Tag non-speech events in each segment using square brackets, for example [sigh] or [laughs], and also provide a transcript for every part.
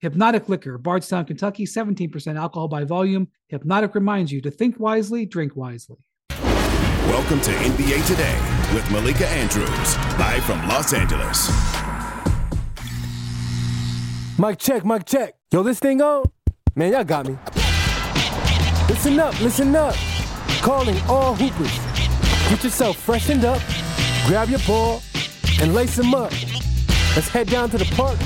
Hypnotic Liquor, Bardstown, Kentucky, 17% alcohol by volume. Hypnotic reminds you to think wisely, drink wisely. Welcome to NBA Today with Malika Andrews, live from Los Angeles. Mic check, mic check. Yo, this thing on? Man, y'all got me. Listen up, listen up. Calling all hoopers. Get yourself freshened up, grab your ball, and lace them up. Let's head down to the park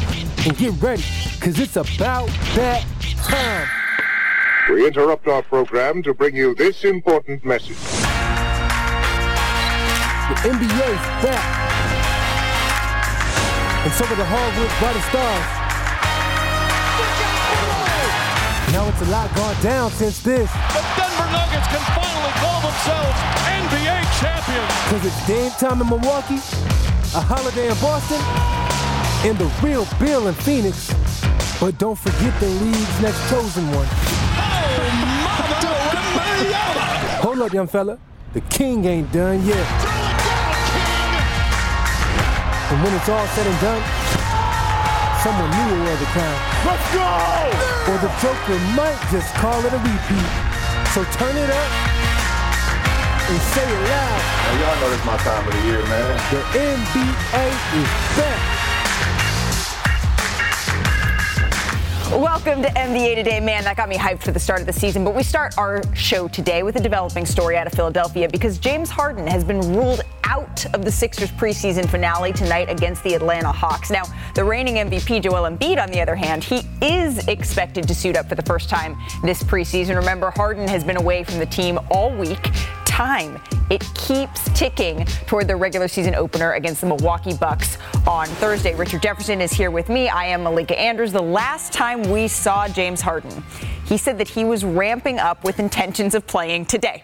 and get ready Cause it's about that time. We interrupt our program to bring you this important message. The NBA's back. And some of the hardwood by the stars. Now it's a lot gone down since this. The Denver Nuggets can finally call themselves NBA champions. Cause it's game time in Milwaukee, a holiday in Boston, and the real Bill in Phoenix. But don't forget the league's next chosen one. Oh, Hold up, young fella. The king ain't done yet. And when it's all said and done, someone new will wear the crown. Let's go! Or the Joker might just call it a repeat. So turn it up and say it loud. Now y'all know this my time of the year, man. The NBA is back. Welcome to NBA Today. Man, that got me hyped for the start of the season. But we start our show today with a developing story out of Philadelphia because James Harden has been ruled out of the Sixers preseason finale tonight against the Atlanta Hawks. Now, the reigning MVP Joel Embiid, on the other hand, he is expected to suit up for the first time this preseason. Remember, Harden has been away from the team all week time. It keeps ticking toward the regular season opener against the Milwaukee Bucks on Thursday. Richard Jefferson is here with me. I am Malika Andrews. The last time we saw James Harden, he said that he was ramping up with intentions of playing today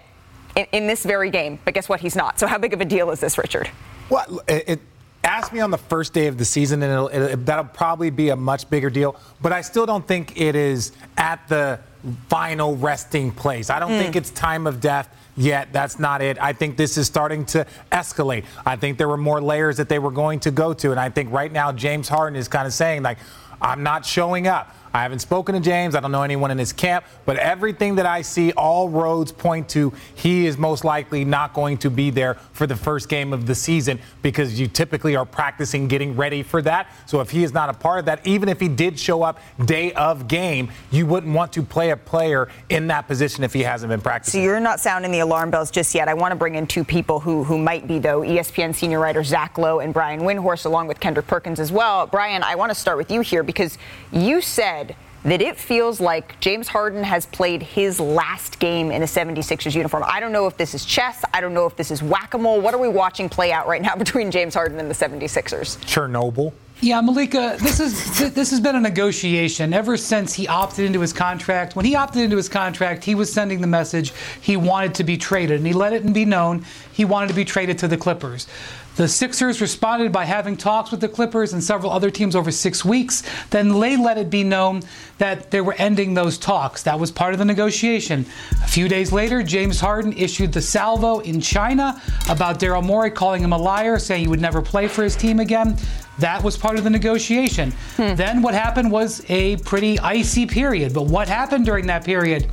in, in this very game. But guess what? He's not. So how big of a deal is this, Richard? Well, it, it ask me on the first day of the season, and it'll, it, that'll probably be a much bigger deal. But I still don't think it is at the final resting place. I don't think mm. it's time of death yet. That's not it. I think this is starting to escalate. I think there were more layers that they were going to go to. And I think right now, James Harden is kind of saying, like, I'm not showing up. I haven't spoken to James. I don't know anyone in his camp, but everything that I see, all roads point to he is most likely not going to be there for the first game of the season because you typically are practicing getting ready for that. So if he is not a part of that, even if he did show up day of game, you wouldn't want to play a player in that position if he hasn't been practicing. So you're not sounding the alarm bells just yet. I want to bring in two people who who might be though. ESPN senior writer Zach Lowe and Brian Windhorst, along with Kendrick Perkins as well. Brian, I want to start with you here because you said that it feels like James Harden has played his last game in a 76ers uniform. I don't know if this is chess. I don't know if this is whack-a-mole. What are we watching play out right now [laughs] between James Harden and the 76ers? Chernobyl. Yeah, Malika, this is this has been a negotiation ever since he opted into his contract. When he opted into his contract, he was sending the message he wanted to be traded, and he let it be known he wanted to be traded to the Clippers. The Sixers responded by having talks with the Clippers and several other teams over six weeks. Then they let it be known that they were ending those talks. That was part of the negotiation. A few days later, James Harden issued the salvo in China about Daryl Morey calling him a liar, saying he would never play for his team again. That was part of the negotiation. Hmm. Then what happened was a pretty icy period. But what happened during that period?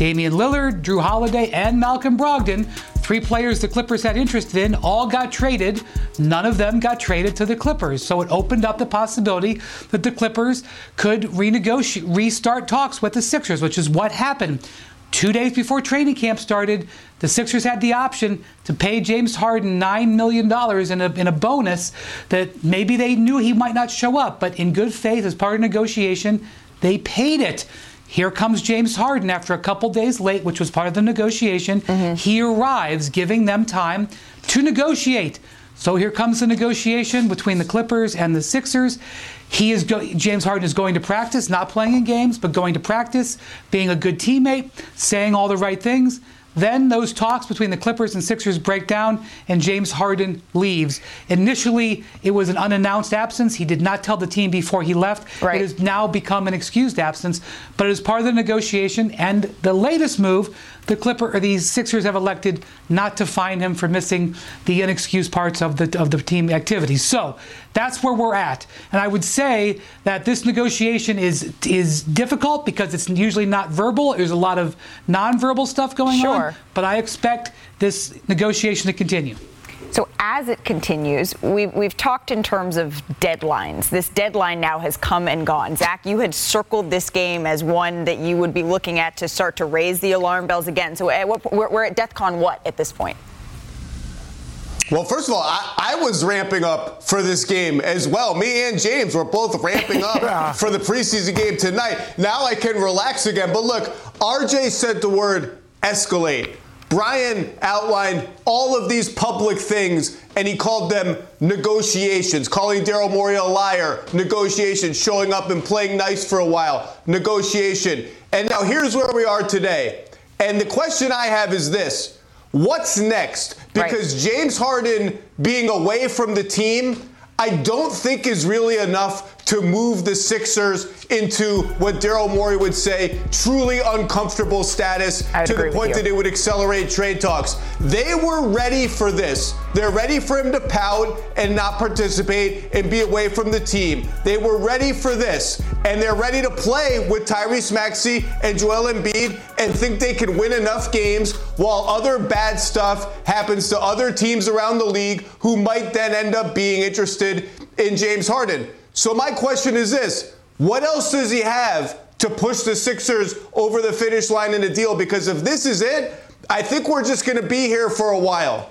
Damian Lillard, Jrue Holiday, and Malcolm Brogdon, three players the Clippers had interest in, all got traded. None of them got traded to the Clippers. So it opened up the possibility that the Clippers could renegotiate, restart talks with the Sixers, which is what happened. Two days before training camp started, the Sixers had the option to pay James Harden $9 million in a, in a bonus that maybe they knew he might not show up, but in good faith, as part of negotiation, they paid it. Here comes James Harden after a couple days late, which was part of the negotiation. Mm-hmm. He arrives, giving them time to negotiate. So here comes the negotiation between the Clippers and the Sixers. He is go- James Harden is going to practice, not playing in games, but going to practice, being a good teammate, saying all the right things. Then those talks between the Clippers and Sixers break down, and James Harden leaves. Initially, it was an unannounced absence. He did not tell the team before he left. Right. It has now become an excused absence, but it is part of the negotiation. And the latest move, the Clipper or these Sixers have elected not to fine him for missing the unexcused parts of the of the team activities. So that's where we're at. And I would say that this negotiation is is difficult because it's usually not verbal. There's a lot of nonverbal stuff going Sure. on. But I expect this negotiation to continue. So as it continues, we've, we've talked in terms of deadlines. This deadline now has come and gone. Zach, you had circled this game as one that you would be looking at to start to raise the alarm bells again. So at what, we're, we're at DEFCON what at this point? Well, first of all, I, I was ramping up for this game as well. Me and James were both ramping up [laughs] for the preseason game tonight. Now I can relax again. But look, RJ said the word escalate. Brian outlined all of these public things and he called them negotiations, calling Daryl Morey a liar, negotiations, showing up and playing nice for a while, negotiation. And now here's where we are today. And the question I have is this what's next? Because James Harden being away from the team, I don't think is really enough to move the Sixers into what Daryl Morey would say truly uncomfortable status to the point that it would accelerate trade talks. They were ready for this. They're ready for him to pout and not participate and be away from the team. They were ready for this. And they're ready to play with Tyrese Maxey and Joel Embiid and think they can win enough games while other bad stuff happens to other teams around the league who might then end up being interested in James Harden. So my question is this. What else does he have to push the Sixers over the finish line in a deal? Because if this is it, I think we're just going to be here for a while.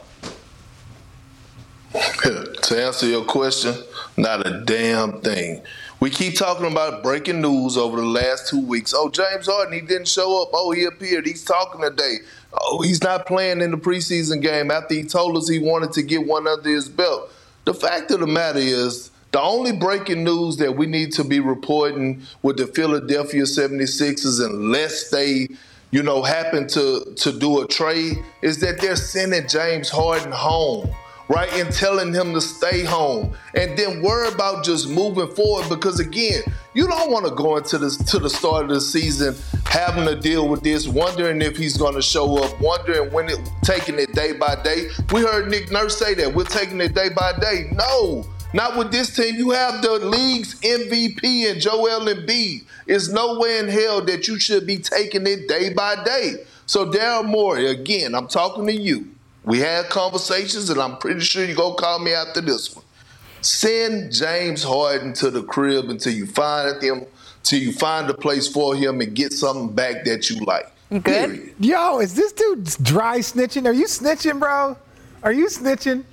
[laughs] to answer your question, not a damn thing. We keep talking about breaking news over the last two weeks. Oh, James Harden, he didn't show up. Oh, he appeared. He's talking today. Oh, he's not playing in the preseason game after he told us he wanted to get one under his belt. The fact of the matter is, the only breaking news that we need to be reporting with the Philadelphia 76ers, unless they, you know, happen to, to do a trade, is that they're sending James Harden home right? And telling him to stay home and then worry about just moving forward because again, you don't want to go into this to the start of the season having to deal with this, wondering if he's going to show up, wondering when it taking it day by day. We heard Nick Nurse say that we're taking it day by day. No. Not with this team. You have the league's MVP and Joel Embiid. It's nowhere in hell that you should be taking it day by day. So Daryl Morey, again, I'm talking to you. We had conversations, and I'm pretty sure you're going to call me after this one. Send James Harden to the crib until you find him, till you find a place for him and get something back that you like. You good? Period. Yo, is this dude dry snitching? Are you snitching, bro? Are you snitching?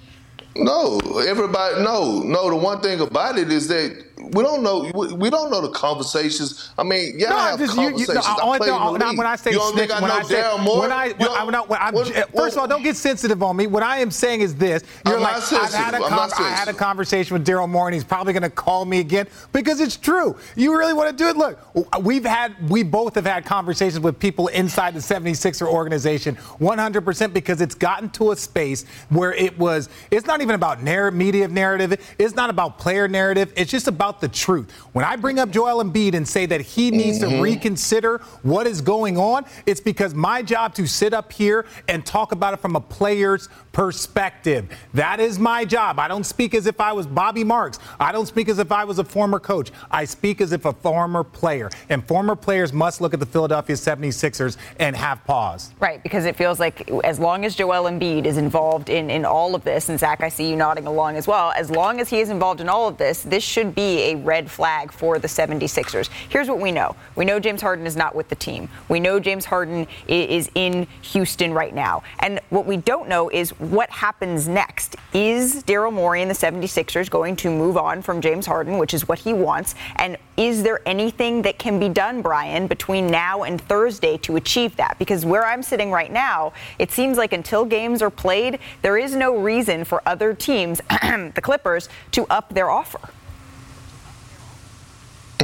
No, everybody. No, no. The one thing about it is that we don't know. We, don't know the conversations. I mean, yeah, No, I have just- you- you- conversations. no, I- I thing- in when I- I say you don't snitch, think I when know I say, Daryl when I, when, I'm when I'm, what- first of all, don't get sensitive on me. What I am saying is this: You're I'm like, I've had a not I had a conversation with Daryl Moore, and he's probably going to call me again because it's true. You really want to do it? Look, we've had, we both have had conversations with people inside the 76er organization, 100% because it's gotten to a space where it was. It's not even about narr- media narrative. It's not about player narrative. It's just about the truth. When I bring up Joel Embiid and say that he needs to mm-hmm. reconsider what is going on, it's because my job to sit up here and talk about it from a player's perspective. That is my job. I don't speak as if I was Bobby Marks. I don't speak as if I was a former coach. I speak as if a former player. And former players must look at the Philadelphia 76ers and have pause. Right, because it feels like as long as Joel Embiid is involved in, in all of this, and Zach, I see you nodding along as well, as long as he is involved in all of this, this should be a red flag for the 76ers. Here's what we know we know James Harden is not with the team, we know James Harden is in Houston right now. And what we don't know is what happens next. Is Daryl Morey and the 76ers going to move on from James Harden, which is what he wants? And is there anything that can be done, Brian, between now and Thursday to achieve that? Because where I'm sitting right now, it seems like until games are played, there is no reason for other teams, [clears throat] the Clippers, to up their offer.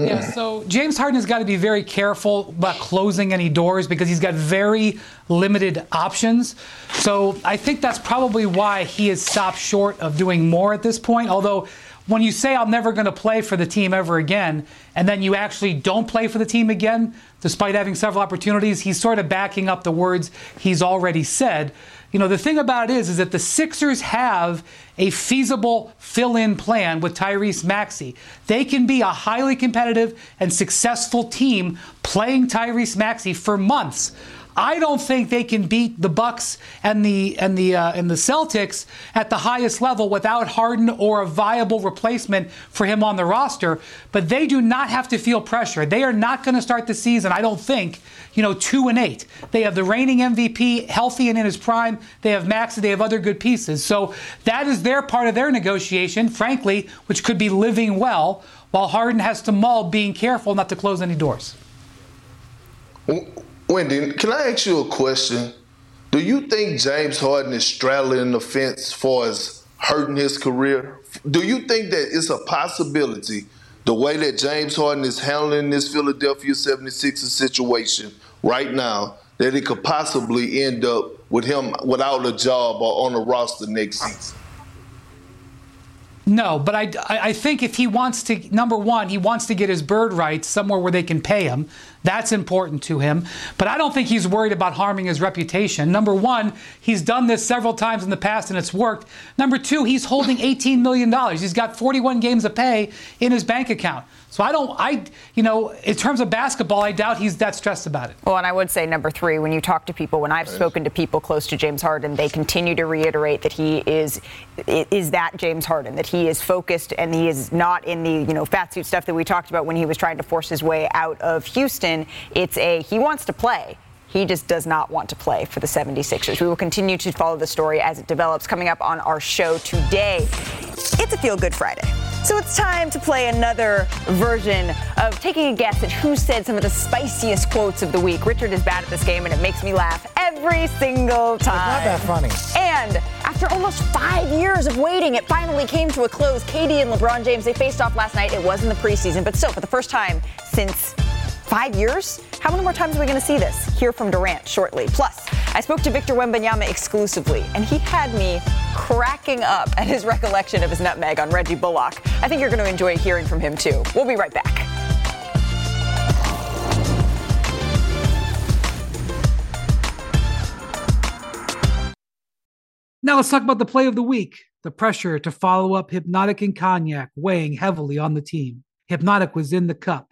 Yeah, so James Harden has got to be very careful about closing any doors because he's got very limited options. So I think that's probably why he has stopped short of doing more at this point. Although, when you say I'm never going to play for the team ever again, and then you actually don't play for the team again, despite having several opportunities, he's sort of backing up the words he's already said you know, the thing about it is, is that the Sixers have a feasible fill-in plan with Tyrese Maxey. They can be a highly competitive and successful team playing Tyrese Maxey for months. I don't think they can beat the Bucks and the and the uh, and the Celtics at the highest level without Harden or a viable replacement for him on the roster. But they do not have to feel pressure. They are not going to start the season. I don't think you know two and eight. They have the reigning MVP healthy and in his prime. They have Max. They have other good pieces. So that is their part of their negotiation, frankly, which could be living well, while Harden has to mull being careful not to close any doors. Windy, can I ask you a question? Do you think James Harden is straddling the fence far as hurting his career? Do you think that it's a possibility the way that James Harden is handling this Philadelphia 76ers situation right now that it could possibly end up with him without a job or on the roster next season? No, but I, I think if he wants to, number one, he wants to get his bird rights somewhere where they can pay him. That's important to him. But I don't think he's worried about harming his reputation. Number one, he's done this several times in the past and it's worked. Number two, he's holding $18 million. He's got 41 games of pay in his bank account. So I don't, I, you know, in terms of basketball, I doubt he's that stressed about it. Well, and I would say number three, when you talk to people, when I've spoken to people close to James Harden, they continue to reiterate that he is is that James Harden, that he is focused and he is not in the you know fat suit stuff that we talked about when he was trying to force his way out of Houston. It's a he wants to play. He just does not want to play for the 76ers. We will continue to follow the story as it develops. Coming up on our show today, it's a Feel Good Friday. So it's time to play another version of taking a guess at who said some of the spiciest quotes of the week. Richard is bad at this game, and it makes me laugh every single time. It's not that funny. And after almost five years of waiting, it finally came to a close. KD and LeBron James, they faced off last night. It was in the preseason, but still, for the first time since five years? How many more times are we going to see this? Hear from Durant shortly. Plus, I spoke to Victor Wembanyama exclusively, and he had me cracking up at his recollection of his nutmeg on Reggie Bullock. I think you're going to enjoy hearing from him too. We'll be right back. Now let's talk about the play of the week. The pressure to follow up Hypnotic and Cognac weighing heavily on the team. Hypnotic was in the cup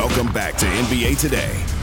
Welcome back to NBA Today.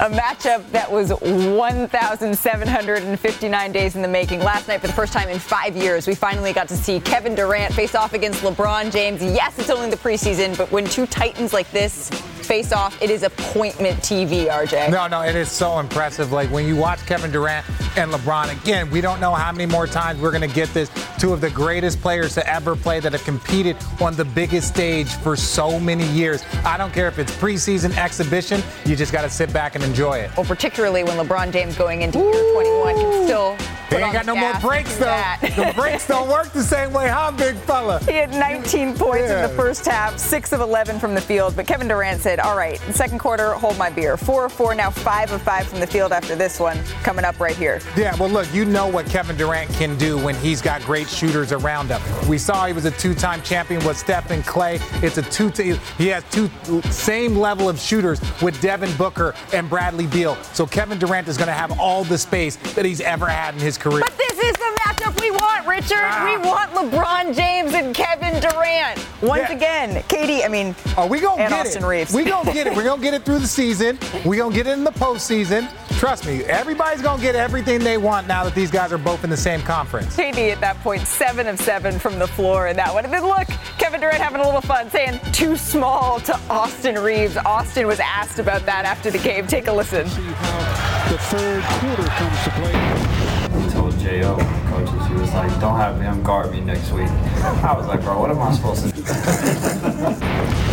A matchup that was 1,759 days in the making. Last night, for the first time in five years, we finally got to see Kevin Durant face off against LeBron James. Yes, it's only the preseason, but when two Titans like this face off, it is appointment TV, RJ. No, no, it is so impressive. Like when you watch Kevin Durant and LeBron, again, we don't know how many more times we're going to get this. Two of the greatest players to ever play that have competed on the biggest stage for so many years. I don't care if it's preseason exhibition, you just got to sit back and enjoy it. Well, particularly when LeBron James going into year 21 can still. He ain't got no more breaks though. [laughs] The breaks don't work the same way, huh, big fella? He had 19 points yeah. in the first half, six of 11 from the field. But Kevin Durant said, "All right, second quarter, hold my beer. Four of four, now five of five from the field after this one. Coming up right here." Yeah, well, look, you know what Kevin Durant can do when he's got great shooters around him. We saw he was a two-time champion with Steph and Clay. It's a two. He has two same level of shooters with Devin Booker and Bradley Beal. So Kevin Durant is going to have all the space that he's ever had in his career. But this is the matchup we want, Richard. Ah. We want LeBron James and Kevin Durant. Once yeah. again, KD, I mean, are we gonna get Austin it. Reaves. We gonna get it. We're gonna get it through the season. We're gonna get it in the postseason. Trust me, everybody's gonna get everything they want now that these guys are both in the same conference. KD at that point, seven of seven from the floor in that one. And then look, Kevin Durant having a little fun, saying too small to Austin Reaves. Austin was asked about that after the game. Take a listen. See how the third quarter comes to play told Jo, coaches, he was like, don't have him guard me next week. I was like, bro, what am I supposed to do? [laughs]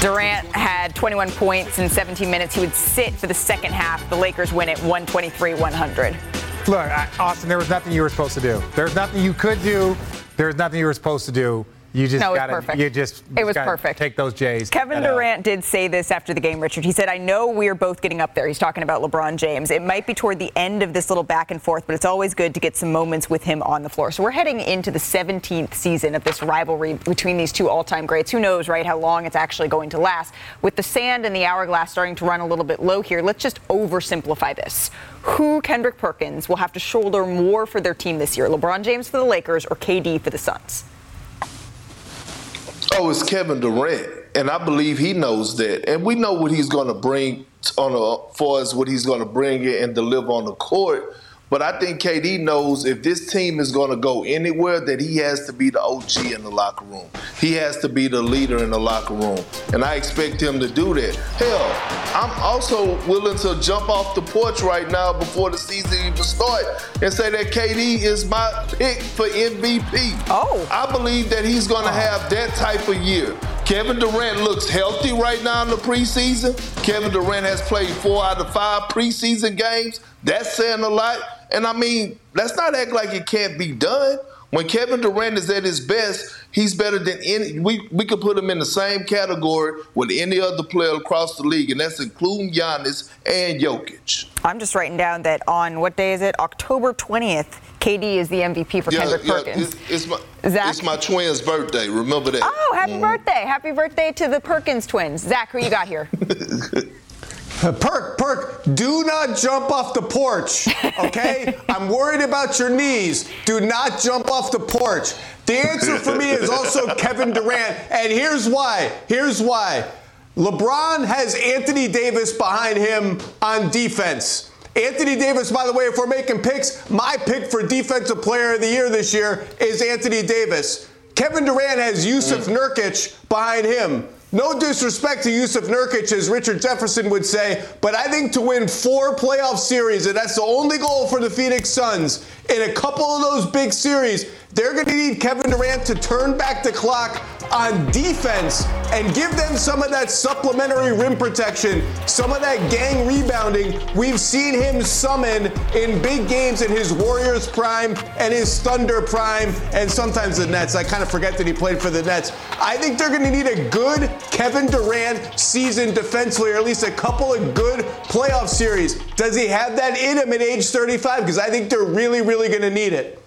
Durant had 21 points in 17 minutes. He would sit for the second half. The Lakers win it 123 100. Look, Austin, there was nothing you were supposed to do. There's nothing you could do. There's nothing you were supposed to do. You just no, got to. You just it was perfect. Take those J's. Kevin Durant did say this after the game, Richard. He said, "I know we're both getting up there." He's talking about LeBron James. It might be toward the end of this little back and forth, but it's always good to get some moments with him on the floor. So we're heading into the 17th season of this rivalry between these two all-time greats. Who knows, right? How long it's actually going to last? With the sand and the hourglass starting to run a little bit low here, let's just oversimplify this. Who Kendrick Perkins will have to shoulder more for their team this year? LeBron James for the Lakers or KD for the Suns? Oh, it's Kevin Durant, and I believe he knows that, and we know what he's going to bring on a, for us, what he's going to bring it and deliver on the court. But I think KD knows if this team is going to go anywhere, that he has to be the OG in the locker room. He has to be the leader in the locker room. And I expect him to do that. Hell, I'm also willing to jump off the porch right now before the season even starts and say that KD is my pick for MVP. Oh. I believe that he's going to oh. have that type of year. Kevin Durant looks healthy right now in the preseason. Kevin Durant has played four out of five preseason games. That's saying a lot. And I mean, let's not act like it can't be done. When Kevin Durant is at his best, he's better than any. We we could put him in the same category with any other player across the league, and that's including Giannis and Jokic. I'm just writing down that on what day is it? October 20th. KD is the MVP for yeah, Kendrick yeah, Perkins. It's, it's, my, it's my twins' birthday. Remember that. Oh, happy mm. birthday. Happy birthday to the Perkins twins. Zach, who you got here? [laughs] Perk, Perk, do not jump off the porch, okay? [laughs] I'm worried about your knees. Do not jump off the porch. The answer for me is also [laughs] Kevin Durant, and here's why. Here's why. LeBron has Anthony Davis behind him on defense. Anthony Davis, by the way, if we're making picks, my pick for Defensive Player of the Year this year is Anthony Davis. Kevin Durant has Jusuf mm. Nurkic behind him. No disrespect to Jusuf Nurkic, as Richard Jefferson would say, but I think to win four playoff series, and that's the only goal for the Phoenix Suns, in a couple of those big series, they're going to need Kevin Durant to turn back the clock on defense and give them some of that supplementary rim protection, some of that gang rebounding we've seen him summon in big games in his Warriors prime and his Thunder prime and sometimes the Nets. I kind of forget that he played for the Nets. I think they're going to need a good Kevin Durant season defensively, or at least a couple of good playoff series. Does he have that in him at age 35? Because I think they're really, really going to need it.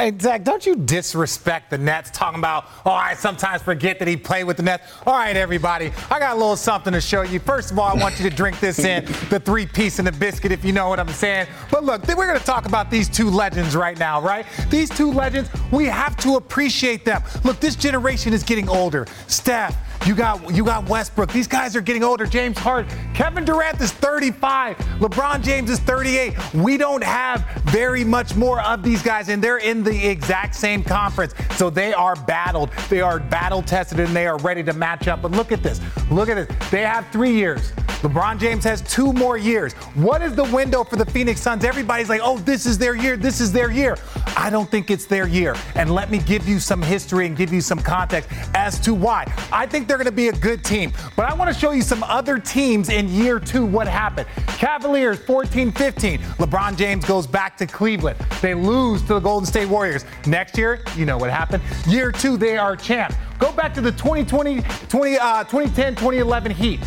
Hey, Zach, don't you disrespect the Nets talking about, oh, I sometimes forget that he played with the Nets. All right, everybody, I got a little something to show you. First of all, I want you to drink this in, the three piece and the biscuit, if you know what I'm saying. But look, we're going to talk about these two legends right now, right? These two legends, we have to appreciate them. Look, this generation is getting older. Steph, You got you got Westbrook. These guys are getting older. James Harden, Kevin Durant is 35. LeBron James is 38. We don't have very much more of these guys, and they're in the exact same conference. So they are battled. They are battle tested, and they are ready to match up. But look at this. Look at this. They have three years. LeBron James has two more years. What is the window for the Phoenix Suns? Everybody's like, oh, this is their year. This is their year. I don't think it's their year. And let me give you some history and give you some context as to why. I think they're going to be a good team. But I want to show you some other teams in year two what happened. Cavaliers 14 15. LeBron James goes back to Cleveland. They lose to the Golden State Warriors. Next year, you know what happened. Year two, they are champs. Go back to the 2020, 20, uh, 2010, 2011 Heat.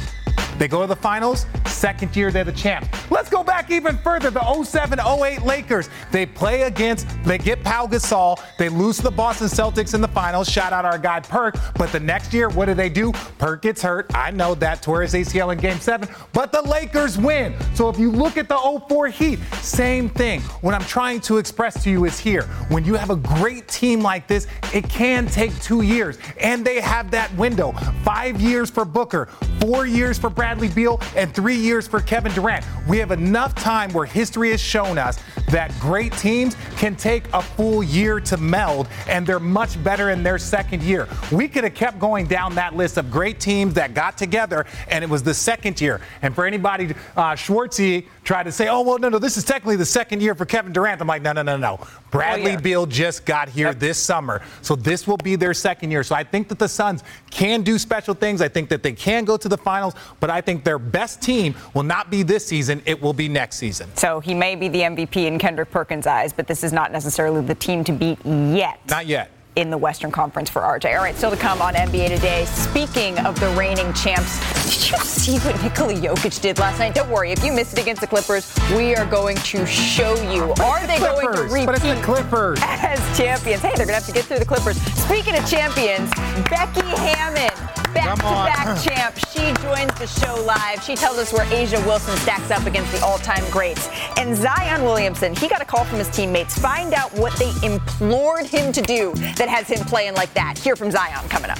They go to the finals, second year they're the champs. Let's go back even further. The 07 08 Lakers. They play against, they get Pau Gasol, they lose to the Boston Celtics in the finals. Shout out our guy Perk. But the next year, what do they do? Perk gets hurt. I know that, tore his ACL in game seven, but the Lakers win. So if you look at the 04 Heat, same thing. What I'm trying to express to you is here. When you have a great team like this, it can take two years. And they have that window. Five years for Booker, four years for Bradley Beal, and three years for Kevin Durant. We have enough time where history has shown us that great teams can take a full year to meld, and they're much better in their second year. We could have kept going down that list of great teams that got together, and it was the second year. And for anybody, uh, Schwartzy tried to say, oh, well, no, no, this is technically the second year for Kevin Durant. I'm like, no, no, no, no. Oh, Bradley yeah. Beal just got here this summer, so this will be their second year. So I think that the Suns can do special things. I think that they can go to the finals, but I think their best team will not be this season. It will be next season. So he may be the MVP in Kendrick Perkins' eyes, but this is not necessarily the team to beat yet. Not yet. In the Western Conference for RJ. All right, still to come on NBA Today. Speaking of the reigning champs, did you see what Nikola Jokic did last night? Don't worry, if you missed it against the Clippers, we are going to show you. Are they going to Clippers, but it's the Clippers. as champions? Hey, they're going to have to get through the Clippers. Speaking of champions, Becky Hammon, back-to-back champ. She joins the show live. She tells us where A'ja Wilson stacks up against the all-time greats. And Zion Williamson, he got a call from his teammates. Find out what they implored him to do that has him playing like that. Hear from Zion coming up.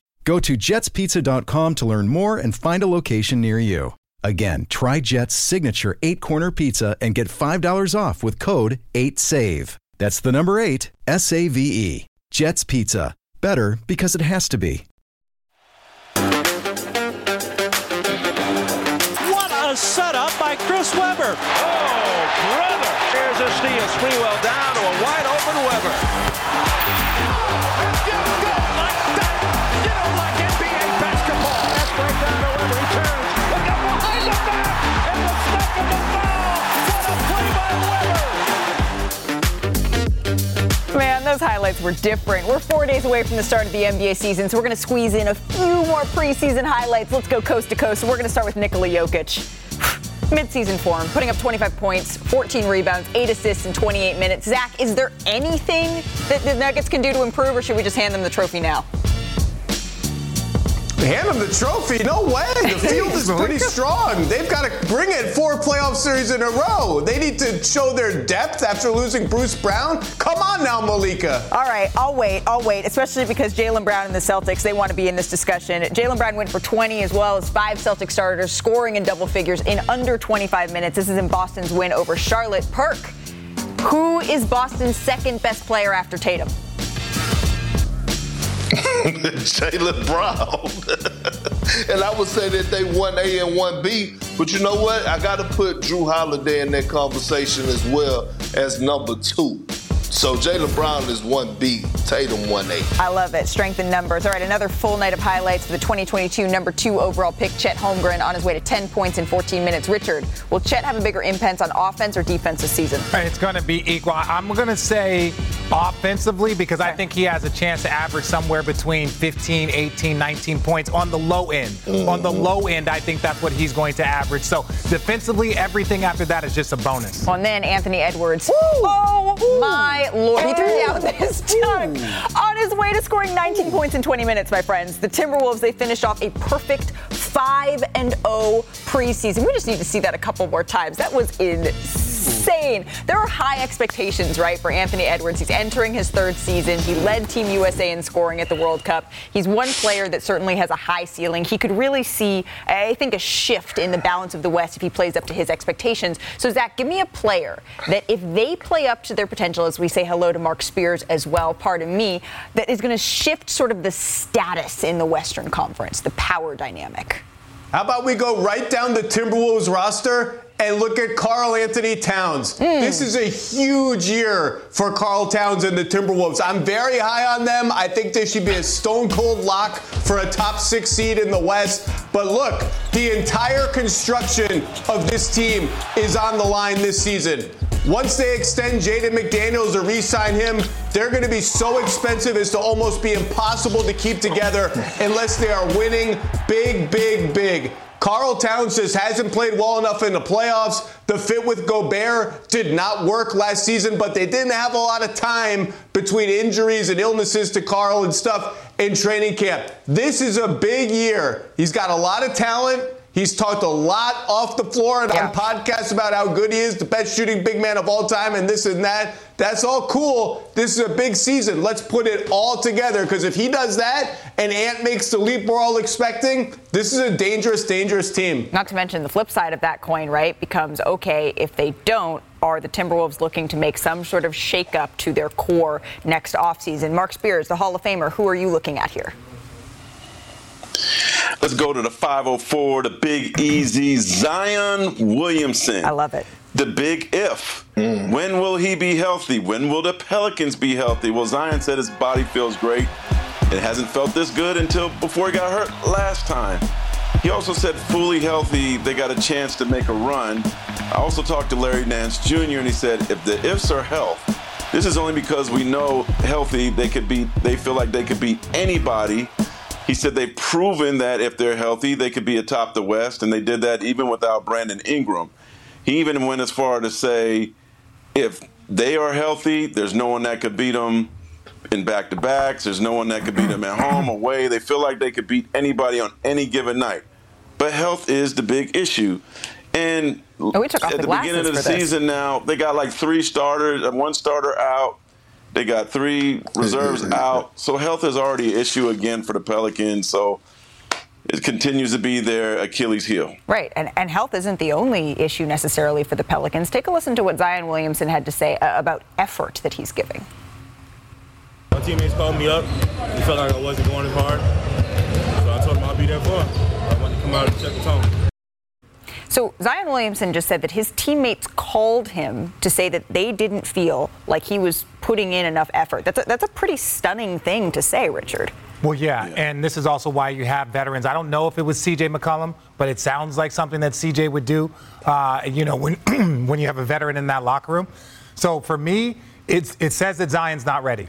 Go to jetspizza.com to learn more and find a location near you. Again, try Jet's signature eight corner pizza and get $5 off with code 8SAVE. That's the number eight, S A V E. Jet's Pizza. Better because it has to be. What a setup by Chris Webber. Oh, brother. Here's a steal. Sprewell down to a wide open Webber. Those highlights were different. We're four days away from the start of the NBA season, so we're going to squeeze in a few more preseason highlights. Let's go coast to coast. We're going to start with Nikola Jokic. [sighs] Midseason form, putting up 25 points, 14 rebounds, 8 assists in 28 minutes. Zach, is there anything that the Nuggets can do to improve, or should we just hand them the trophy now? Hand them the trophy? No way. The [laughs] field is pretty strong. They've got to bring it four playoff series in a row. They need to show their depth after losing Bruce Brown. Come on now, Malika. All right, I'll wait. I'll wait, especially because Jaylen Brown and the Celtics, they want to be in this discussion. Jaylen Brown went for 20 as well as five Celtic starters, scoring in double figures in under 25 minutes. This is in Boston's win over Charlotte. Perk, who is Boston's second best player after Tatum? [laughs] Jaylen Brown. [laughs] and I would say that they 1A and 1B. But you know what? I got to put Jrue Holiday in that conversation as well as number two. So Jaylen Brown is 1B, Tatum 1A. I love it. Strength in numbers. All right, another full night of highlights for the 2022 number two overall pick, Chet Holmgren, on his way to 10 points in 14 minutes. Richard, will Chet have a bigger impact on offense or defense this season? It's going to be equal. I'm going to say offensively because I think he has a chance to average somewhere between 15, 18, 19 points on the low end. Mm-hmm. On the low end, I think that's what he's going to average. So defensively, everything after that is just a bonus. And then Anthony Edwards. Woo! Oh, Woo! my lord. He threw down this [laughs] dunk on his way to scoring 19 points in 20 minutes, my friends. The Timberwolves, they finished off a perfect 5 and 0 preseason. We just need to see that a couple more times. That was insane. There are high expectations, right, for Anthony Edwards. He's entering his third season. He led Team USA in scoring at the World Cup. He's one player that certainly has a high ceiling. He could really see, I think, a shift in the balance of the West if he plays up to his expectations. So, Zach, give me a player that if they play up to their potential, as we say hello to Mark Spears as well, pardon me, that is going to shift sort of the status in the Western Conference, the power dynamic. How about we go right down the Timberwolves roster and look at Karl Anthony Towns. Mm. This is a huge year for Karl Towns and the Timberwolves. I'm very high on them. I think they should be a stone cold lock for a top six seed in the West. But look, the entire construction of this team is on the line this season. Once they extend Jaden McDaniels or re sign him, they're going to be so expensive as to almost be impossible to keep together unless they are winning big, big, big. Karl Towns just hasn't played well enough in the playoffs. The fit with Gobert did not work last season, but they didn't have a lot of time between injuries and illnesses to Karl and stuff in training camp. This is a big year. He's got a lot of talent. He's talked a lot off the floor and yeah. on podcasts about how good he is, the best shooting big man of all time, and this and that. That's all cool. This is a big season. Let's put it all together because if he does that and Ant makes the leap we're all expecting, this is a dangerous, dangerous team. Not to mention the flip side of that coin, right, becomes okay, if they don't, are the Timberwolves looking to make some sort of shakeup to their core next offseason? Mark Spears, the Hall of Famer, who are you looking at here? Let's go to the 504, the Big Easy, Zion Williamson. I love it. The big if. Mm. When will he be healthy? When will the Pelicans be healthy? Well, Zion said his body feels great. It hasn't felt this good until before he got hurt last time. He also said fully healthy, they got a chance to make a run. I also talked to Larry Nance Jr. and he said if the ifs are health, this is only because we know healthy they could beat they feel like they could beat anybody he said they've proven that if they're healthy, they could be atop the West, and they did that even without Brandon Ingram. He even went as far to say if they are healthy, there's no one that could beat them in back to backs. There's no one that could beat them at home, away. They feel like they could beat anybody on any given night. But health is the big issue. And oh, at the, the beginning of the season now, they got like three starters, uh, one starter out. They got three reserves [laughs] out. So health is already an issue again for the Pelicans. So it continues to be their Achilles heel. Right. And, and health isn't the only issue necessarily for the Pelicans. Take a listen to what Zion Williamson had to say uh, about effort that he's giving. My teammates called me up. They felt like I wasn't going as hard. So I told them I'll be there for them. I wanted to come out and check the tone. So Zion Williamson just said that his teammates called him to say that they didn't feel like he was putting in enough effort. That's a, that's a pretty stunning thing to say, Richard. Well, yeah, yeah, and this is also why you have veterans. I don't know if it was C.J. McCollum, but it sounds like something that C.J. would do. Uh, you know, when [clears throat] when you have a veteran in that locker room. So for me, it's, it says that Zion's not ready.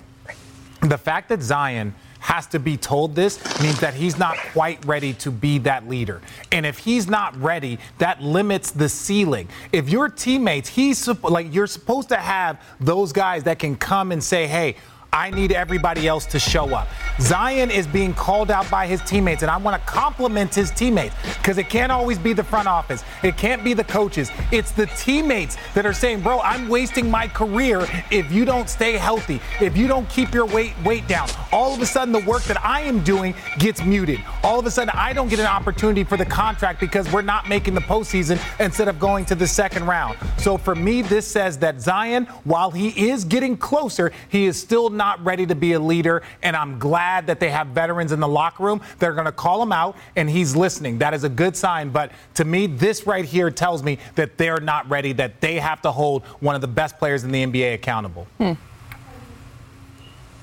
The fact that Zion has to be told this means that he's not quite ready to be that leader. And if he's not ready, that limits the ceiling. If your teammates, he's like you're supposed to have those guys that can come and say, "Hey, I need everybody else to show up. Zion is being called out by his teammates, and I want to compliment his teammates because it can't always be the front office. It can't be the coaches. It's the teammates that are saying, bro, I'm wasting my career if you don't stay healthy, if you don't keep your weight weight down. All of a sudden, the work that I am doing gets muted. All of a sudden, I don't get an opportunity for the contract because we're not making the postseason instead of going to the second round. So for me, this says that Zion, while he is getting closer, he is still not not ready to be a leader, and I'm glad that they have veterans in the locker room. They're going to call him out, and he's listening. That is a good sign. But to me, this right here tells me that they're not ready, that they have to hold one of the best players in the NBA accountable. Hmm.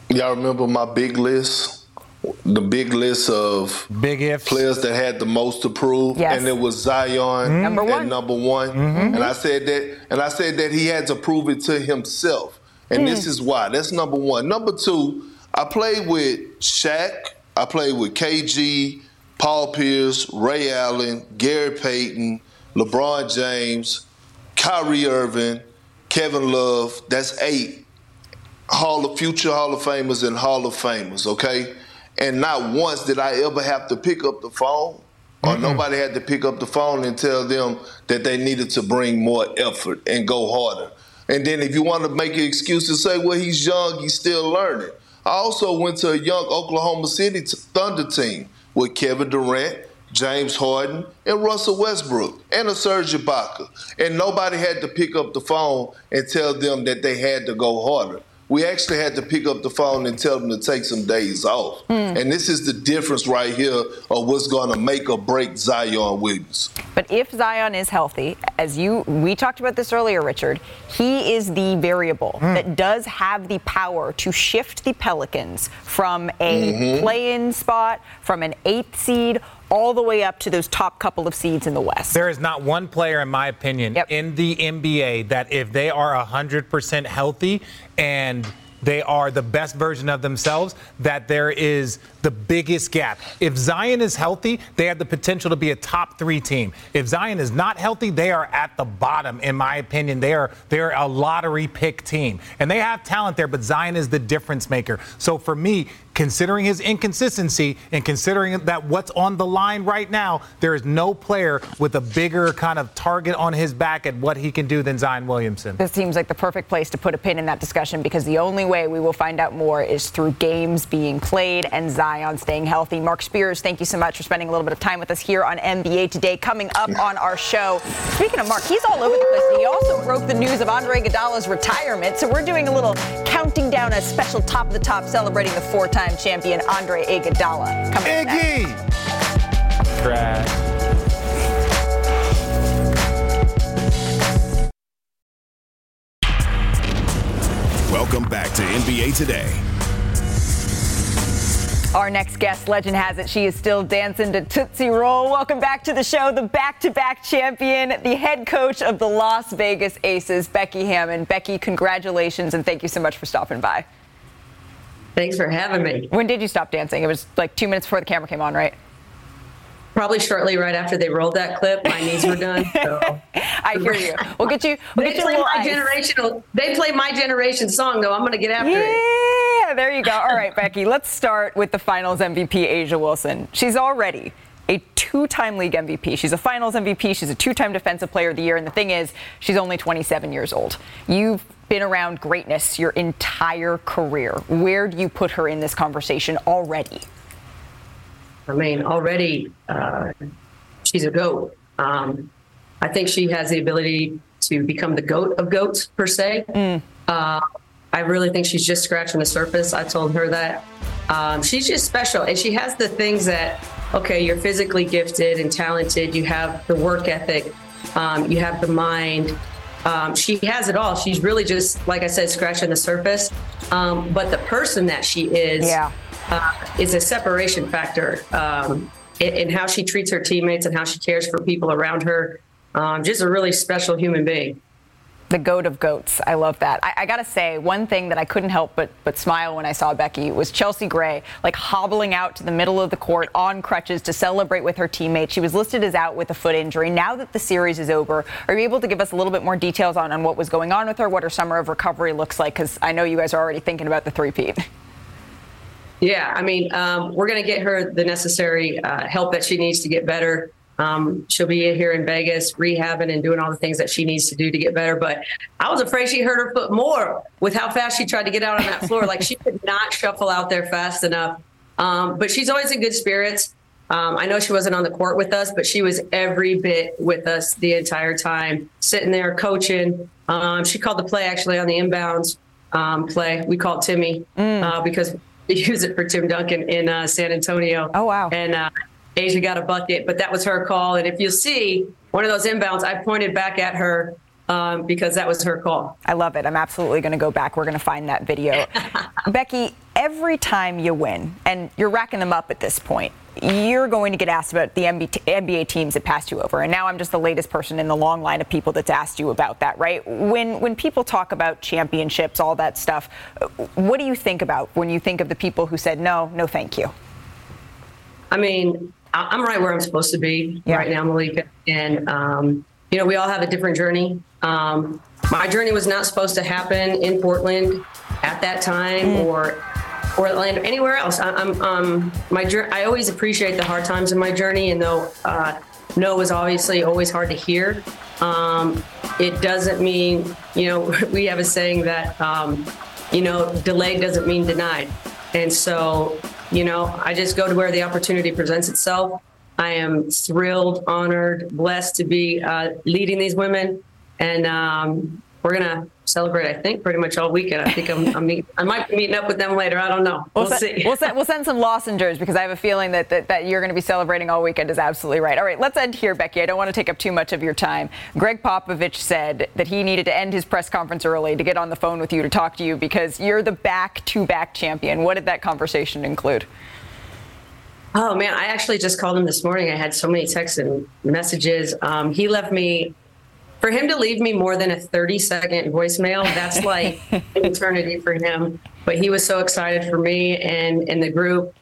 Y'all remember my big list? The big list of big ifs. players that had the most to prove, Yes. and it was Zion Number at one. number one. And I said that, and I said that he had to prove it to himself. And this mm. is why. That's number one. Number two, I played with Shaq. I played with KG, Paul Pierce, Ray Allen, Gary Payton, LeBron James, Kyrie Irving, Kevin Love. That's eight. Hall of Future Hall of Famers and Hall of Famers, okay? And not once did I ever have to pick up the phone or nobody had to pick up the phone and tell them that they needed to bring more effort and go harder. And then if you want to make an excuse to say, well, he's young, he's still learning. I also went to a young Oklahoma City Thunder team with Kevin Durant, James Harden, and Russell Westbrook, and a Serge Ibaka. And nobody had to pick up the phone and tell them that they had to go harder. We actually had to pick up the phone and tell them to take some days off. And this is the difference right here of what's going to make or break Zion Williams. But if Zion is healthy, as you we talked about this earlier, Richard, he is the variable that does have the power to shift the Pelicans from a Mhm. play-in spot, from an eighth seed, all the way up to those top couple of seeds in the West. There is not one player, in my opinion, in the NBA that if they are 100% healthy and they are the best version of themselves, that there is the biggest gap. If Zion is healthy, they have the potential to be a top three team. If Zion is not healthy, they are at the bottom, in my opinion. They are they're a lottery pick team. And they have talent there, but Zion is the difference maker. So for me, considering his inconsistency and considering that what's on the line right now, there is no player with a bigger kind of target on his back at what he can do than Zion Williamson. This seems like the perfect place to put a pin in that discussion because the only way we will find out more is through games being played and Zion staying healthy. Marc Spears, thank you so much for spending a little bit of time with us here on NBA Today. Coming up on our show, speaking of Mark, he's all over the place. He also broke the news of Andre Iguodala's retirement, so we're doing a little counting down a special top of the top celebrating the four-time champion Andre Iguodala. Coming up next. Trash. Welcome back to NBA Today. Our next guest, legend has it, she is still dancing to Tootsie Roll. Welcome back to the show, the back to back champion, the head coach of the Las Vegas Aces, Becky Hammon. Becky, congratulations and thank you so much for stopping by. Thanks for having me. When did you stop dancing? It was like two minutes before the camera came on, right? Probably shortly right after they rolled that clip, my knees were done. So. [laughs] I hear you. We'll get you. We'll they get play little my ice. generational. They play my generation song though. I'm going to get after it. Yeah, there you go. All right, Becky, let's start with the finals MVP, A'ja Wilson. She's already a two time league MVP. She's a finals MVP. She's a two time defensive player of the year. And the thing is, she's only 27 years old. You've been around greatness your entire career. Where do you put her in this conversation already? I mean, already uh, she's a goat. Um, I think she has the ability to become the goat of goats per se. Uh, I really think she's just scratching the surface. I told her that um, she's just special, and she has the things that okay, you're physically gifted and talented. You have the work ethic. Um, you have the mind. Um, she has it all. She's really just, like I said, scratching the surface. Um, but the person that she is, Yeah. Uh, is a separation factor um, in, in how she treats her teammates and how she cares for people around her. Um, just a really special human being. The goat of goats. I love that. I, I gotta say, one thing that I couldn't help but but smile when I saw Becky was Chelsea Gray, like hobbling out to the middle of the court on crutches to celebrate with her teammate. She was listed as out with a foot injury. Now that the series is over, are you able to give us a little bit more details on, on what was going on with her, what her summer of recovery looks like? Because I know you guys are already thinking about the three-peat. Yeah, I mean, um, we're going to get her the necessary uh, help that she needs to get better. Um, she'll be here in Vegas rehabbing and doing all the things that she needs to do to get better. But I was afraid she hurt her foot more with how fast she tried to get out on that floor. like she could not shuffle out there fast enough. Um, but she's always in good spirits. Um, I know she wasn't on the court with us, but she was every bit with us the entire time, sitting there coaching. Um, she called the play actually on the inbounds um, play. We called Timmy uh, because use it for Tim Duncan in uh, San Antonio. Oh wow! And uh, A'ja got a bucket, but that was her call. And if you see one of those inbounds, I pointed back at her um, because that was her call. I love it. I'm absolutely going to go back. We're going to find that video. [laughs] Becky, every time you win, and you're racking them up at this point, you're going to get asked about the NBA teams that passed you over. And now I'm just the latest person in the long line of people that's asked you about that, right? When when people talk about championships, all that stuff, what do you think about when you think of the people who said no, no, thank you? I mean, I'm right where I'm supposed to be yeah. right now, Malika. And, um, you know, we all have a different journey. Um, my journey was not supposed to happen in Portland at that time mm. or or Orlando, anywhere else. I, am um, my I always appreciate the hard times in my journey, and though uh, no was obviously always hard to hear, um, it doesn't mean you know [laughs] we have a saying that um, you know delayed doesn't mean denied, and so you know I just go to where the opportunity presents itself. I am thrilled, honored, blessed to be uh, leading these women, and um, we're gonna celebrate. I think pretty much all weekend. I think I'm, I'm meet, I might be meeting up with them later. I don't know. We'll, we'll see. We'll send, we'll send some lozenges because I have a feeling that, that, that you're going to be celebrating all weekend. Is absolutely right. All right, let's end here, Becky. I don't want to take up too much of your time. Gregg Popovich said that he needed to end his press conference early to get on the phone with you to talk to you because you're the back-to-back champion. What did that conversation include? Oh man, I actually just called him this morning. I had so many texts and messages. Um, he left me for him to leave me more than a 30 second voicemail, that's [laughs] like an eternity for him. But he was so excited for me and and the group.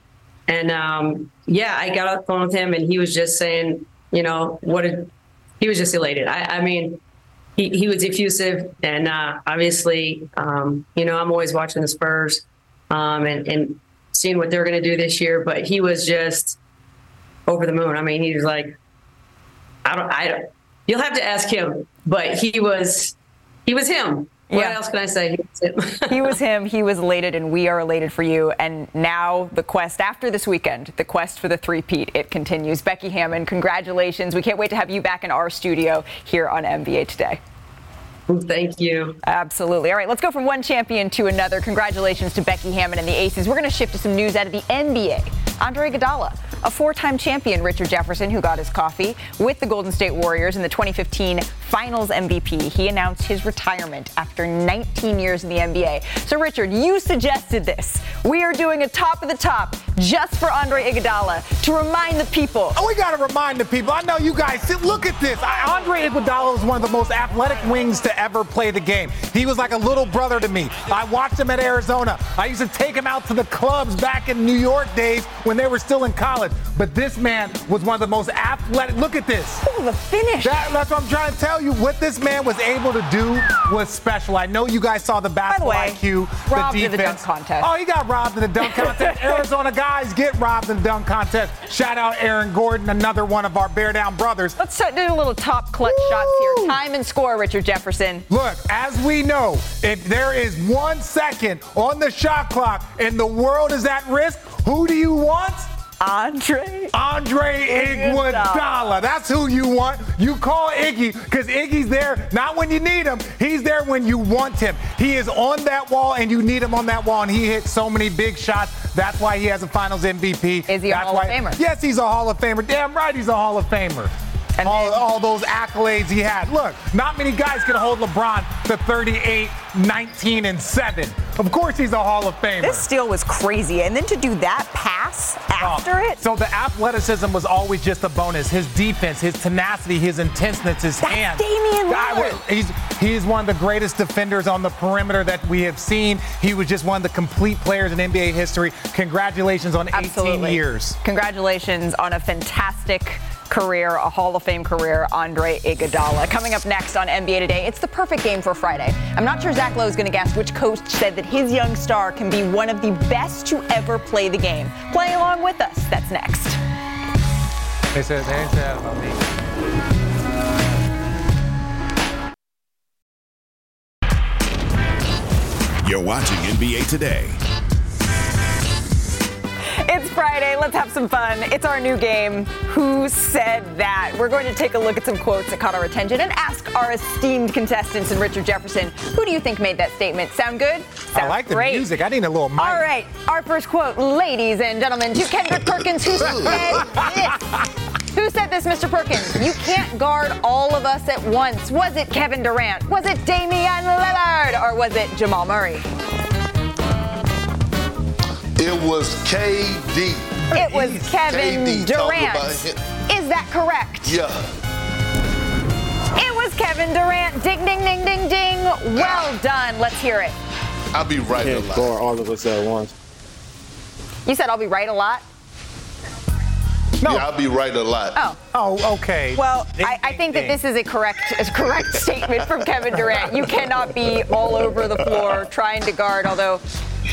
And um, yeah, I got off the phone with him and he was just saying, you know, what did he was just elated. I, I mean, he, he was effusive and uh, obviously, um, you know, I'm always watching the Spurs um, and, and seeing what they're going to do this year. But he was just over the moon. I mean, he was like, I don't, I don't, You'll have to ask him, but he was he was him. What yeah. else can I say? He was him. [laughs] he was him. He was elated, and we are elated for you. And now the quest after this weekend, the quest for the three-peat, it continues. Becky Hammon, congratulations. We can't wait to have you back in our studio here on NBA Today. Thank you. Absolutely. All right, let's go from one champion to another. Congratulations to Becky Hammon and the Aces. We're going to shift to some news out of the NBA. Andre Iguodala, a four-time champion, Richard Jefferson, who got his coffee with the Golden State Warriors in the 2015 Finals MVP. He announced his retirement after 19 years in the NBA. So, Richard, you suggested this. We are doing a top of the top just for Andre Iguodala to remind the people. Oh, we got to remind the people. I know you guys. Look at this. Andre Iguodala is one of the most athletic wings to ever play the game. He was like a little brother to me. I watched him at Arizona. I used to take him out to the clubs back in New York days when they were still in college. But this man was one of the most athletic. Look at this. Oh, the finish. That, that's what I'm trying to tell you. What this man was able to do was special. I know you guys saw the basketball By the way, IQ, robbed the defense. In the dunk contest. Oh, he got robbed in the dunk [laughs] contest. Arizona guys get robbed in the dunk contest. Shout out Aaron Gordon, another one of our bear down brothers. Let's do a little top clutch Woo! shots here. Time and score, Richard Jefferson. Look, as we know, if there is one second on the shot clock and the world is at risk, who do you want? Andre Andre Iguodala. That's who you want. You call Iggy because Iggy's there not when you need him. He's there when you want him. He is on that wall and you need him on that wall. And he hit so many big shots. That's why he has a Finals MVP. Is he That's a Hall why, of Famer? Yes, he's a Hall of Famer. Damn right, he's a Hall of Famer. And all, all those accolades he had. Look, not many guys can hold LeBron to 38, 19, and 7. Of course, he's a Hall of Famer. This steal was crazy. And then to do that pass after oh, it. So the athleticism was always just a bonus. His defense, his tenacity, his intenseness, his That's hands. Damian Lillard. He's, he's one of the greatest defenders on the perimeter that we have seen. He was just one of the complete players in NBA history. Congratulations on Absolutely. 18 years. Congratulations on a fantastic career, a Hall of Fame career, Andre Iguodala. Coming up next on NBA Today, it's the perfect game for Friday. I'm not sure Zach Lowe is going to guess which coach said that his young star can be one of the best to ever play the game. Play along with us. That's next. They said they didn't say that about me. You're watching NBA Today. Friday. Let's have some fun. It's our new game. Who said that? We're going to take a look at some quotes that caught our attention and ask our esteemed contestants and Richard Jefferson, who do you think made that statement? Sound good? Sounds I like the great. music. I need a little mic. All right, our first quote, ladies and gentlemen, to Kendrick Perkins, who said this. Who said this, Mr. Perkins? You can't guard all of us at once. Was it Kevin Durant? Was it Damian Lillard? Or was it Jamal Murray? It was KD. It was Kevin KD Durant. Is that correct? Yeah. It was Kevin Durant. Ding, ding, ding, ding, ding. Well done. Let's hear it. I'll be right a Can't lot. guard all of us at once. You said I'll be right a lot? Yeah, I'll be right a lot. Oh. Oh, okay. Well, I, I think that this is a correct, a correct [laughs] statement from Kevin Durant. You cannot be all over the floor trying to guard, although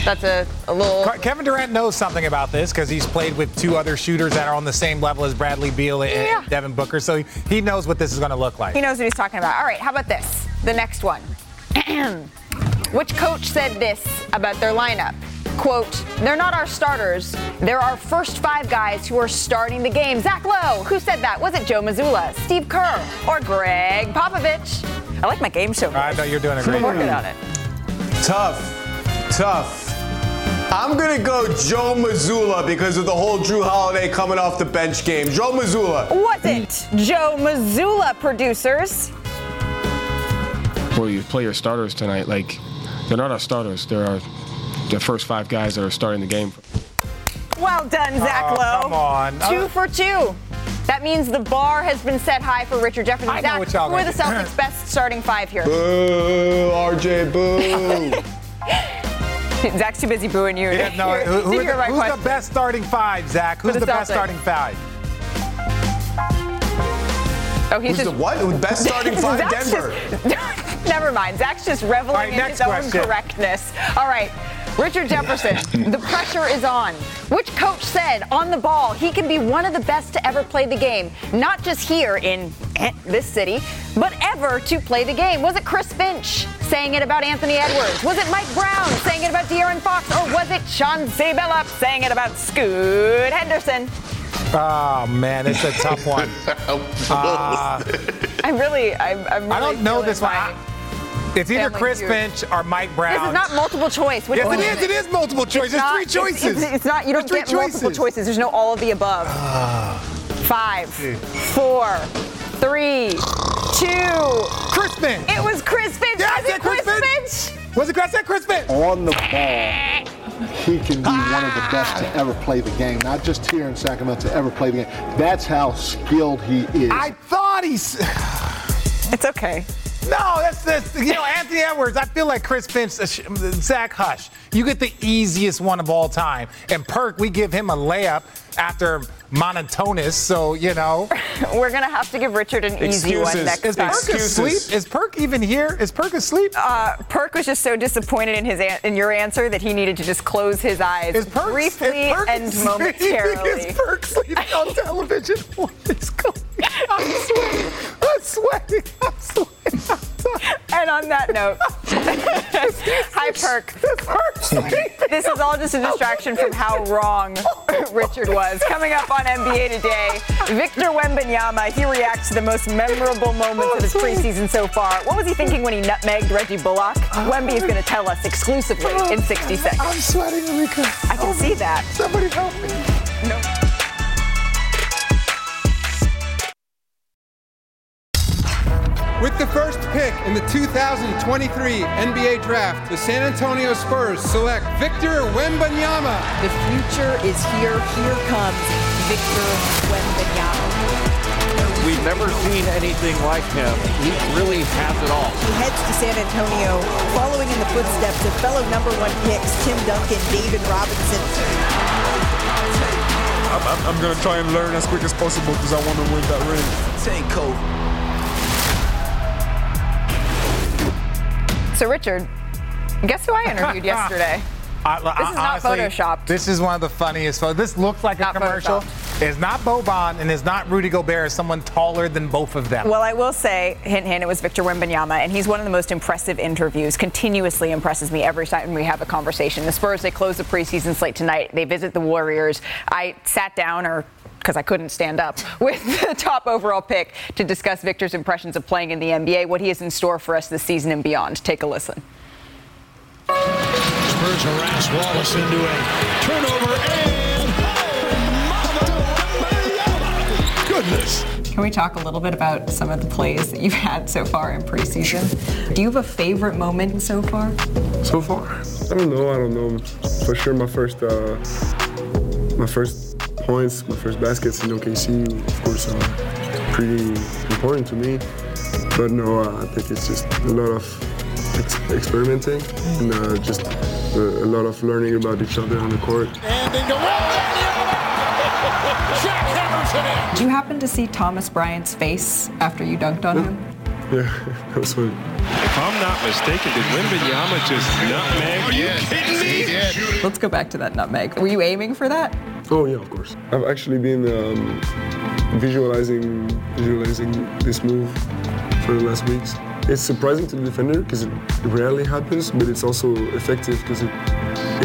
that's a, a little. Kevin Durant knows something about this because he's played with two other shooters that are on the same level as Bradley Beal and Yeah. Devin Booker, so he, he knows what this is going to look like. He knows what he's talking about. All right, how about this? The next one. [clears throat] Which coach said this about their lineup? Quote, they're not our starters. They're our first five guys who are starting the game. Zach Lowe, who said that? Was it Joe Mazzulla, Steve Kerr, or Gregg Popovich? I like my game show. I know you're doing a I'm great working job. on it. Tough. Tough. I'm going to go Joe Mazzulla because of the whole Jrue Holiday coming off the bench game. Joe Mazzulla. Was it Joe Mazzulla, producers? Well, you play your starters tonight. Like, they're not our starters. They're our the first five guys that are starting the game. Well done, Zach Oh, Lowe. come on. Two Uh, for two. That means the bar has been set high for Richard Jefferson. I know Zach, what y'all who are the Celtics' best starting five here? Boo, RJ, boo. [laughs] [laughs] Zach's too busy booing you. Yeah, no, [laughs] who- who the- my who's question. the best starting five, Zach? Who's the the, best starting five? Oh, he's Who's just the what? Best [laughs] starting five, Zach's Denver. just- never mind. Zach's just reveling All right, in next his own correctness. All right. Richard Jefferson, the pressure is on. Which coach said on the ball he can be one of the best to ever play the game? Not just here in eh, this city, but ever to play the game. Was it Chris Finch saying it about Anthony Edwards? Was it Mike Brown saying it about De'Aaron Fox? Or was it Sean Billup saying it about Scoot Henderson? Oh man, it's a tough one. [laughs] Uh, I really, I'm, I'm really I don't know this one. My- I- It's either Chris feud. Finch or Mike Brown. This is not multiple choice. Which Yes, one it is. It is multiple choice. There's not- three choices. It's, it's not. You don't There's get three multiple choices. choices. There's no all of the above. Ah. Five, four, three, two. Chris Finch. It was Chris Finch. Yeah, I Was it said Chris Chris Finch? Was it Chris? I said Chris Finch. On the ball, he can be one of the best to ever play the game. Not just here in Sacramento, to ever play the game. That's how skilled he is. I thought he's. [sighs] It's okay. No, that's the you know Anthony Edwards. I feel like Chris Finch, uh, Zach Hush. You get the easiest one of all time, and Perk. We give him a layup after monotonous. So you know, [laughs] We're gonna have to give Richard an easy one Excuses. next is time. Perk asleep? Is Perk even here? Is Perk asleep? Uh, Perk was just so disappointed in his an- in your answer that he needed to just close his eyes Is Perk briefly [laughs] is Perk and sleeping? momentarily. Is Perk sleeping on television? [laughs] What is going? I'm sweating. I'm sweating. I'm sweating. I'm sweating. And on that note, hi Perk. This is all just a distraction from how wrong [laughs] Richard was. Coming up on NBA Today, Victor Wembanyama, he reacts to the most memorable moments of his oh, preseason so far. What was he thinking when he nutmegged Reggie Bullock? Oh, Wemby is going to tell us exclusively in 60 seconds. I'm sweating, Rika. I can see that. Somebody help me. No. With the first pick in the 2023 NBA Draft, the San Antonio Spurs select Victor Wembanyama. The future is here. Here comes Victor Wembanyama. We've never seen anything like him. He really has it all. He heads to San Antonio, following in the footsteps of fellow number one picks Tim Duncan, David Robinson. I'm, I'm, I'm gonna try and learn as quick as possible because I want to win that ring. Take Kobe. So, Richard, guess who I interviewed [laughs] yesterday? I- This is not honestly, photoshopped. This is one of the funniest. photos. This looks like a commercial. It's not Boban and it's not Rudy Gobert. It's someone taller than both of them. Well, I will say, hint, hint, it was Victor Wembanyama, and he's one of the most impressive interviews. Continuously impresses me every time we have a conversation. The Spurs, they close the preseason slate tonight. They visit the Warriors. I sat down or because I couldn't stand up, [laughs] with the top overall pick to discuss Victor's impressions of playing in the NBA, what he has in store for us this season and beyond. Take a listen. Spurs harass Wallace into a turnover and goodness. Can we talk a little bit about some of the plays that you've had so far in preseason? Do you have a favorite moment so far? So far, I don't know. I don't know. For sure, my first, uh, my first points, my first baskets in OKC, of course, are pretty important to me. But no, uh, I think it's just a lot of ex- experimenting and uh, just a, a lot of learning about each other on the court. And into [laughs] Jack hammers it in. Do you happen to see Thomas Bryant's face after you dunked on him? [laughs] Yeah, [laughs] that was funny. If I'm not mistaken, did Wembanyama just nutmeg? Are you kidding me? Let's go back to that nutmeg. Were you aiming for that? Oh yeah, of course. I've actually been um, visualizing visualizing this move for the last weeks. It's surprising to the defender because it rarely happens, but it's also effective because it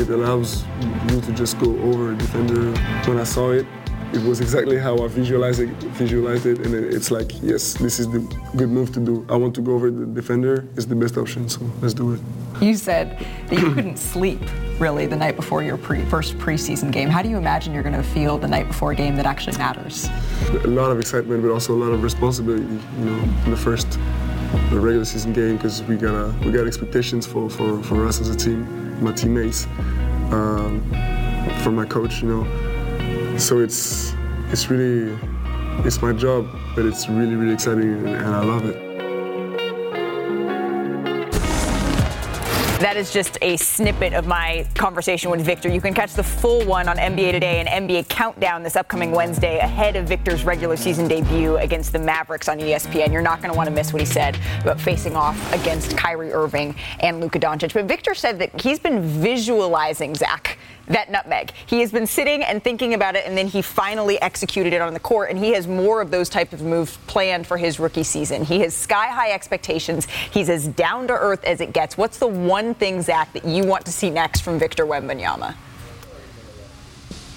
it allows you to just go over a defender. When I saw it, it was exactly how I visualized it, visualized it, and it, it's like, yes, this is the good move to do. I want to go over the defender. It's the best option, so let's do it. You said that you couldn't sleep really the night before your pre- first preseason game. How do you imagine you're going to feel the night before a game that actually matters? A lot of excitement, but also a lot of responsibility. You know, in the first the regular season game because we got we got expectations for, for, for us as a team, my teammates, um, for my coach. You know, so it's it's really it's my job, but it's really really exciting and, and I love it. That is just a snippet of my conversation with Victor. You can catch the full one on NBA Today and NBA Countdown this upcoming Wednesday ahead of Victor's regular season debut against the Mavericks on ESPN. You're not going to want to miss what he said about facing off against Kyrie Irving and Luka Doncic. But Victor said that he's been visualizing Zach that nutmeg. He has been sitting and thinking about it, and then he finally executed it on the court. And he has more of those type of moves planned for his rookie season. He has sky high expectations. He's as down to earth as it gets. What's the one thing, Zach, that you want to see next from Victor Wembanyama?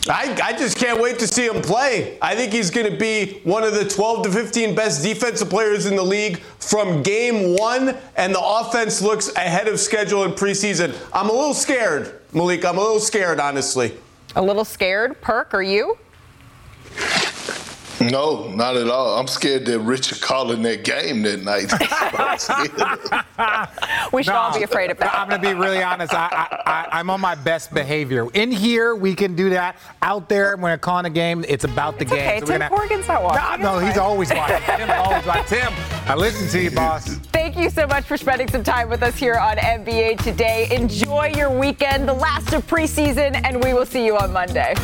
I, I just can't wait to see him play. I think he's going to be one of the 12 to 15 best defensive players in the league from game one, and the offense looks ahead of schedule in preseason. I'm a little scared, Malik. I'm a little scared, honestly. A little scared? Perk, are you? No, not at all. I'm scared that Richard calling that game that night. [laughs] we should all be afraid of that. I'm going to be really honest. I, I, I, am on my best behavior. In here, we can do that. Out there, when we're calling a game, it's about the it's game. Okay, so Tim gonna, Corrigan's not watching. No, no he's always watching. Tim's always watching. Tim, I listen to you, boss. Thank you so much for spending some time with us here on NBA Today. Enjoy your weekend, the last of preseason, and we will see you on Monday.